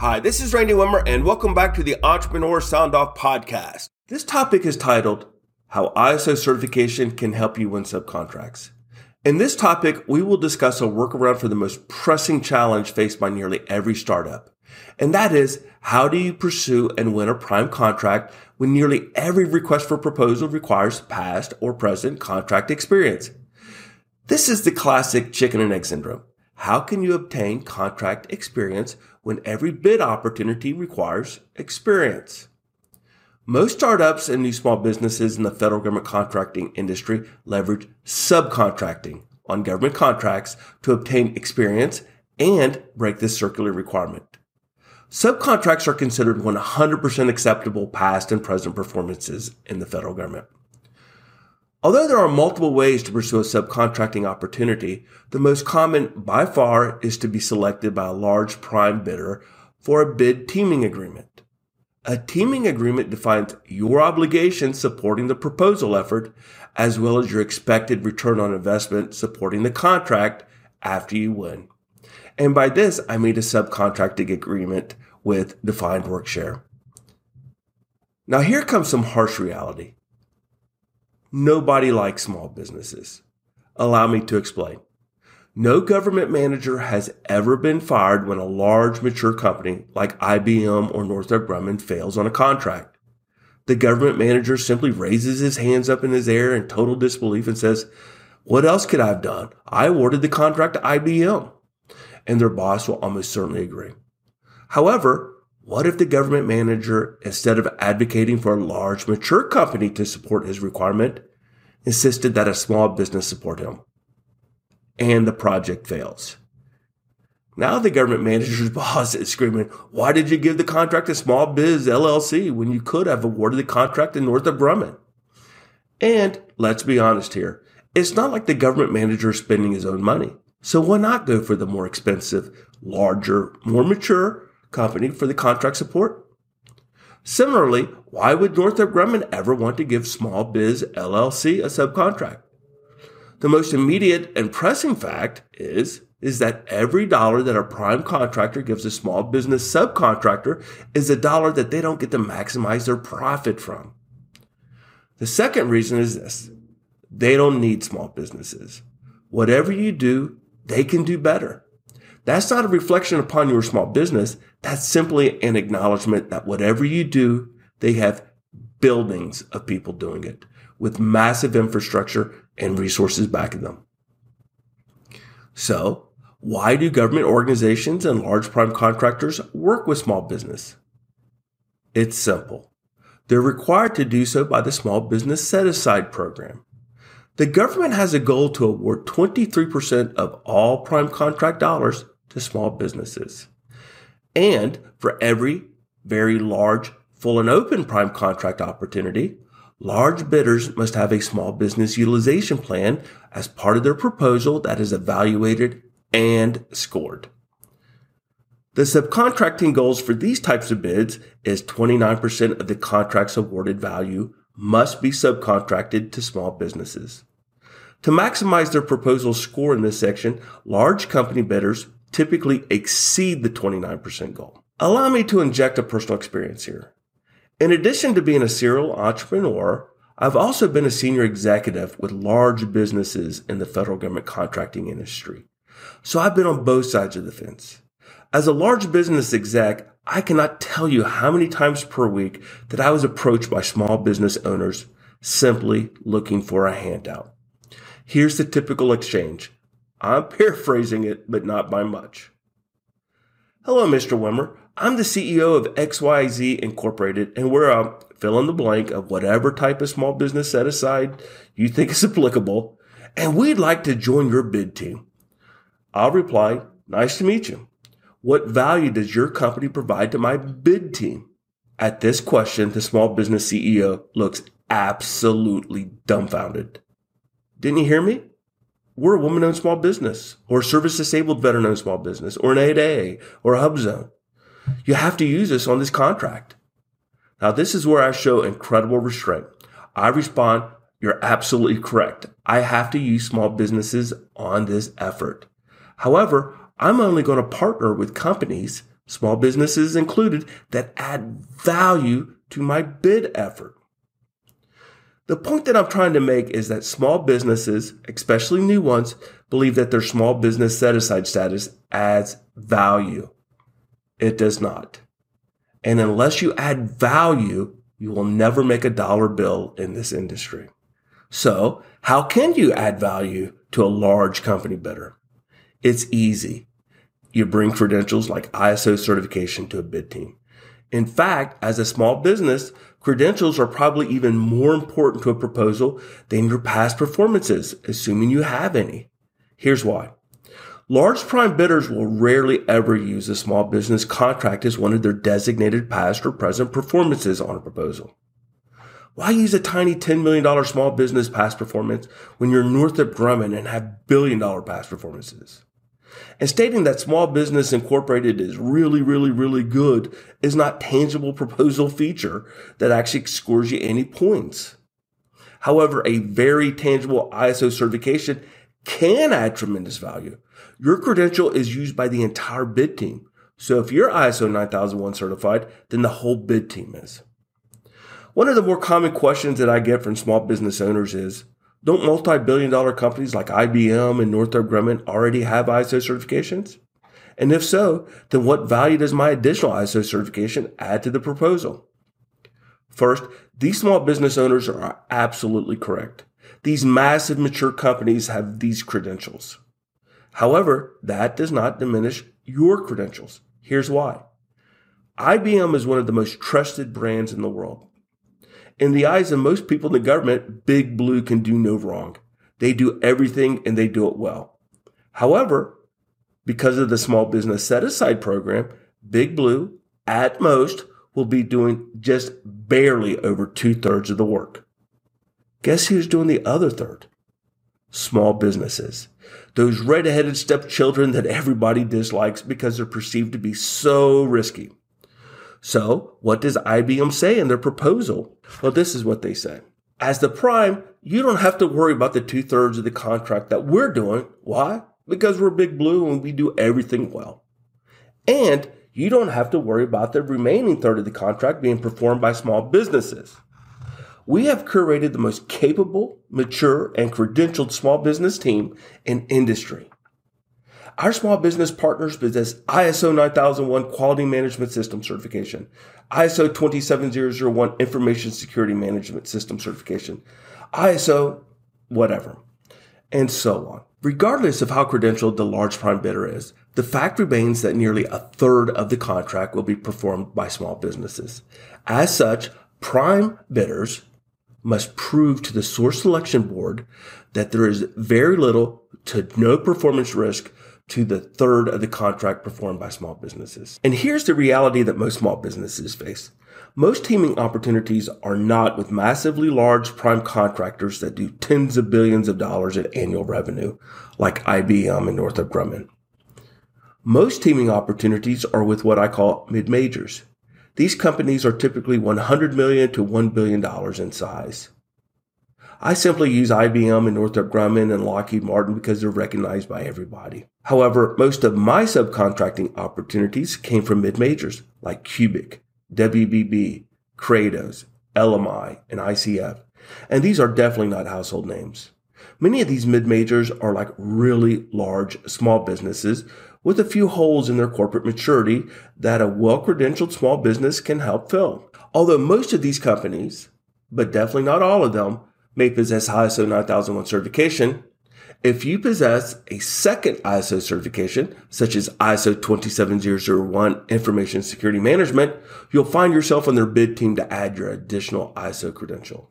Hi, this is Randy Wimmer, and welcome back to the Entrepreneur Sound Off podcast. This topic is titled How ISO Certification Can Help You Win Subcontracts. In this topic, we will discuss a workaround for the most pressing challenge faced by nearly every startup. And that is, how do you pursue and win a prime contract when nearly every request for proposal requires past or present contract experience? This is the classic chicken and egg syndrome. How can you obtain contract experience when every bid opportunity requires experience? Most startups and new small businesses in the federal government contracting industry leverage subcontracting on government contracts to obtain experience and break this circular requirement. Subcontracts are considered 100% acceptable past and present performances in the federal government. Although there are multiple ways to pursue a subcontracting opportunity, the most common by far is to be selected by a large prime bidder for a bid teaming agreement. A teaming agreement defines your obligations supporting the proposal effort as well as your expected return on investment supporting the contract after you win. And by this, I mean a subcontracting agreement with defined work share. Now here comes some harsh reality. Nobody likes small businesses. Allow me to explain. No government manager has ever been fired when a large mature company like IBM or Northrop Grumman fails on a contract. The government manager simply raises his hands up in his air in total disbelief and says, What else could I have done? I awarded the contract to IBM. And their boss will almost certainly agree. However, what if the government manager, instead of advocating for a large, mature company to support his requirement, insisted that a small business support him? And the project fails. Now the government manager's boss is screaming, why did you give the contract to Small Biz LLC when you could have awarded the contract to Northrop Grumman? And let's be honest here. It's not like the government manager is spending his own money. So why not go for the more expensive, larger, more mature, company for the contract support. Similarly, why would Northrop Grumman ever want to give Small Biz LLC a subcontract? The most immediate and pressing fact is, is that every dollar that a prime contractor gives a small business subcontractor is a dollar that they don't get to maximize their profit from. The second reason is this. They don't need small businesses. Whatever you do, they can do better. That's not a reflection upon your small business. That's simply an acknowledgement that whatever you do, they have buildings of people doing it with massive infrastructure and resources backing them. So, why do government organizations and large prime contractors work with small business? It's simple. They're required to do so by the Small Business Set Aside Program. The government has a goal to award 23% of all prime contract dollars to small businesses. And for every very large, full and open prime contract opportunity, large bidders must have a small business utilization plan as part of their proposal that is evaluated and scored. The subcontracting goals for these types of bids is 29% of the contract's awarded value must be subcontracted to small businesses. To maximize their proposal score in this section, large company bidders typically exceed the 29% goal. Allow me to inject a personal experience here. In addition to being a serial entrepreneur, I've also been a senior executive with large businesses in the federal government contracting industry. So I've been on both sides of the fence. As a large business exec, I cannot tell you how many times per week that I was approached by small business owners simply looking for a handout. Here's the typical exchange. I'm paraphrasing it, but not by much. Hello, Mr. Wimmer. I'm the CEO of XYZ Incorporated, and we're a fill in the blank of whatever type of small business set aside you think is applicable, and we'd like to join your bid team. I'll reply, Nice to meet you. What value does your company provide to my bid team? At this question, the small business CEO looks absolutely dumbfounded. Didn't you hear me? We're a woman owned small business or a service disabled veteran owned small business or an 8A or a hub zone. You have to use us on this contract. Now, this is where I show incredible restraint. I respond, you're absolutely correct. I have to use small businesses on this effort. However, I'm only going to partner with companies small businesses included, that add value to my bid effort. The point that I'm trying to make is that small businesses, especially new ones, believe that their small business set aside status adds value. It does not. And unless you add value, you will never make a dollar bill in this industry. So how can you add value to a large company better? It's easy. You bring credentials like ISO certification to a bid team. In fact, as a small business, credentials are probably even more important to a proposal than your past performances, assuming you have any. Here's why. Large prime bidders will rarely ever use a small business contract as one of their designated past or present performances on a proposal. Why use a tiny $10 million small business past performance when you're Northrop Grumman and have billion dollar past performances? And stating that small business incorporated is really, really, really good is not tangible proposal feature that actually scores you any points. However, a very tangible ISO certification can add tremendous value. Your credential is used by the entire bid team. So if you're ISO 9001 certified, then the whole bid team is. One of the more common questions that I get from small business owners is, don't multi-billion dollar companies like IBM and Northrop Grumman already have ISO certifications? And if so, then what value does my additional ISO certification add to the proposal? First, these small business owners are absolutely correct. These massive mature companies have these credentials. However, that does not diminish your credentials. Here's why. IBM is one of the most trusted brands in the world. In the eyes of most people in the government, Big Blue can do no wrong. They do everything and they do it well. However, because of the small business set aside program, Big Blue, at most, will be doing just barely over two thirds of the work. Guess who's doing the other third? Small businesses. Those red-headed stepchildren that everybody dislikes because they're perceived to be so risky. So, what does IBM say in their proposal? Well, this is what they say. As the prime, you don't have to worry about the two thirds of the contract that we're doing. Why? Because we're big blue and we do everything well. And you don't have to worry about the remaining third of the contract being performed by small businesses. We have curated the most capable, mature, and credentialed small business team in industry. Our small business partners possess ISO 9001 Quality Management System certification, ISO 27001 Information Security Management System certification, ISO whatever, and so on. Regardless of how credentialed the large prime bidder is, the fact remains that nearly a third of the contract will be performed by small businesses. As such, prime bidders must prove to the source selection board that there is very little to no performance risk to the third of the contract performed by small businesses. And here's the reality that most small businesses face. Most teaming opportunities are not with massively large prime contractors that do tens of billions of dollars in annual revenue, like IBM and Northrop Grumman. Most teaming opportunities are with what I call mid-majors. These companies are typically 100 million to $1 billion in size. I simply use IBM and Northrop Grumman and Lockheed Martin because they're recognized by everybody. However, most of my subcontracting opportunities came from mid-majors like Cubic, WBB, Kratos, LMI, and ICF. And these are definitely not household names. Many of these mid-majors are like really large small businesses with a few holes in their corporate maturity that a well-credentialed small business can help fill. Although most of these companies, but definitely not all of them, may possess ISO 9001 certification. If you possess a second ISO certification, such as ISO 27001 Information Security Management, you'll find yourself on their bid team to add your additional ISO credential.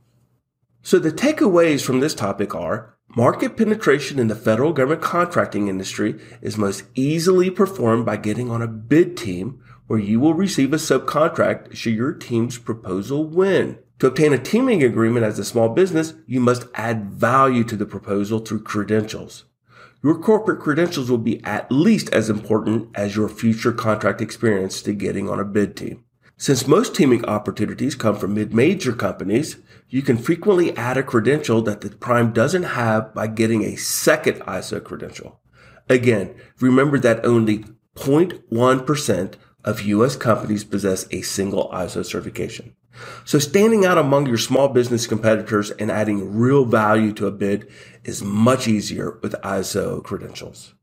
So the takeaways from this topic are market penetration in the federal government contracting industry is most easily performed by getting on a bid team where you will receive a subcontract should your team's proposal win. To obtain a teaming agreement as a small business, you must add value to the proposal through credentials. Your corporate credentials will be at least as important as your future contract experience to getting on a bid team. Since most teaming opportunities come from mid-major companies, you can frequently add a credential that the prime doesn't have by getting a second ISO credential. Again, remember that only 0.1% of U.S. companies possess a single ISO certification. So standing out among your small business competitors and adding real value to a bid is much easier with ISO credentials.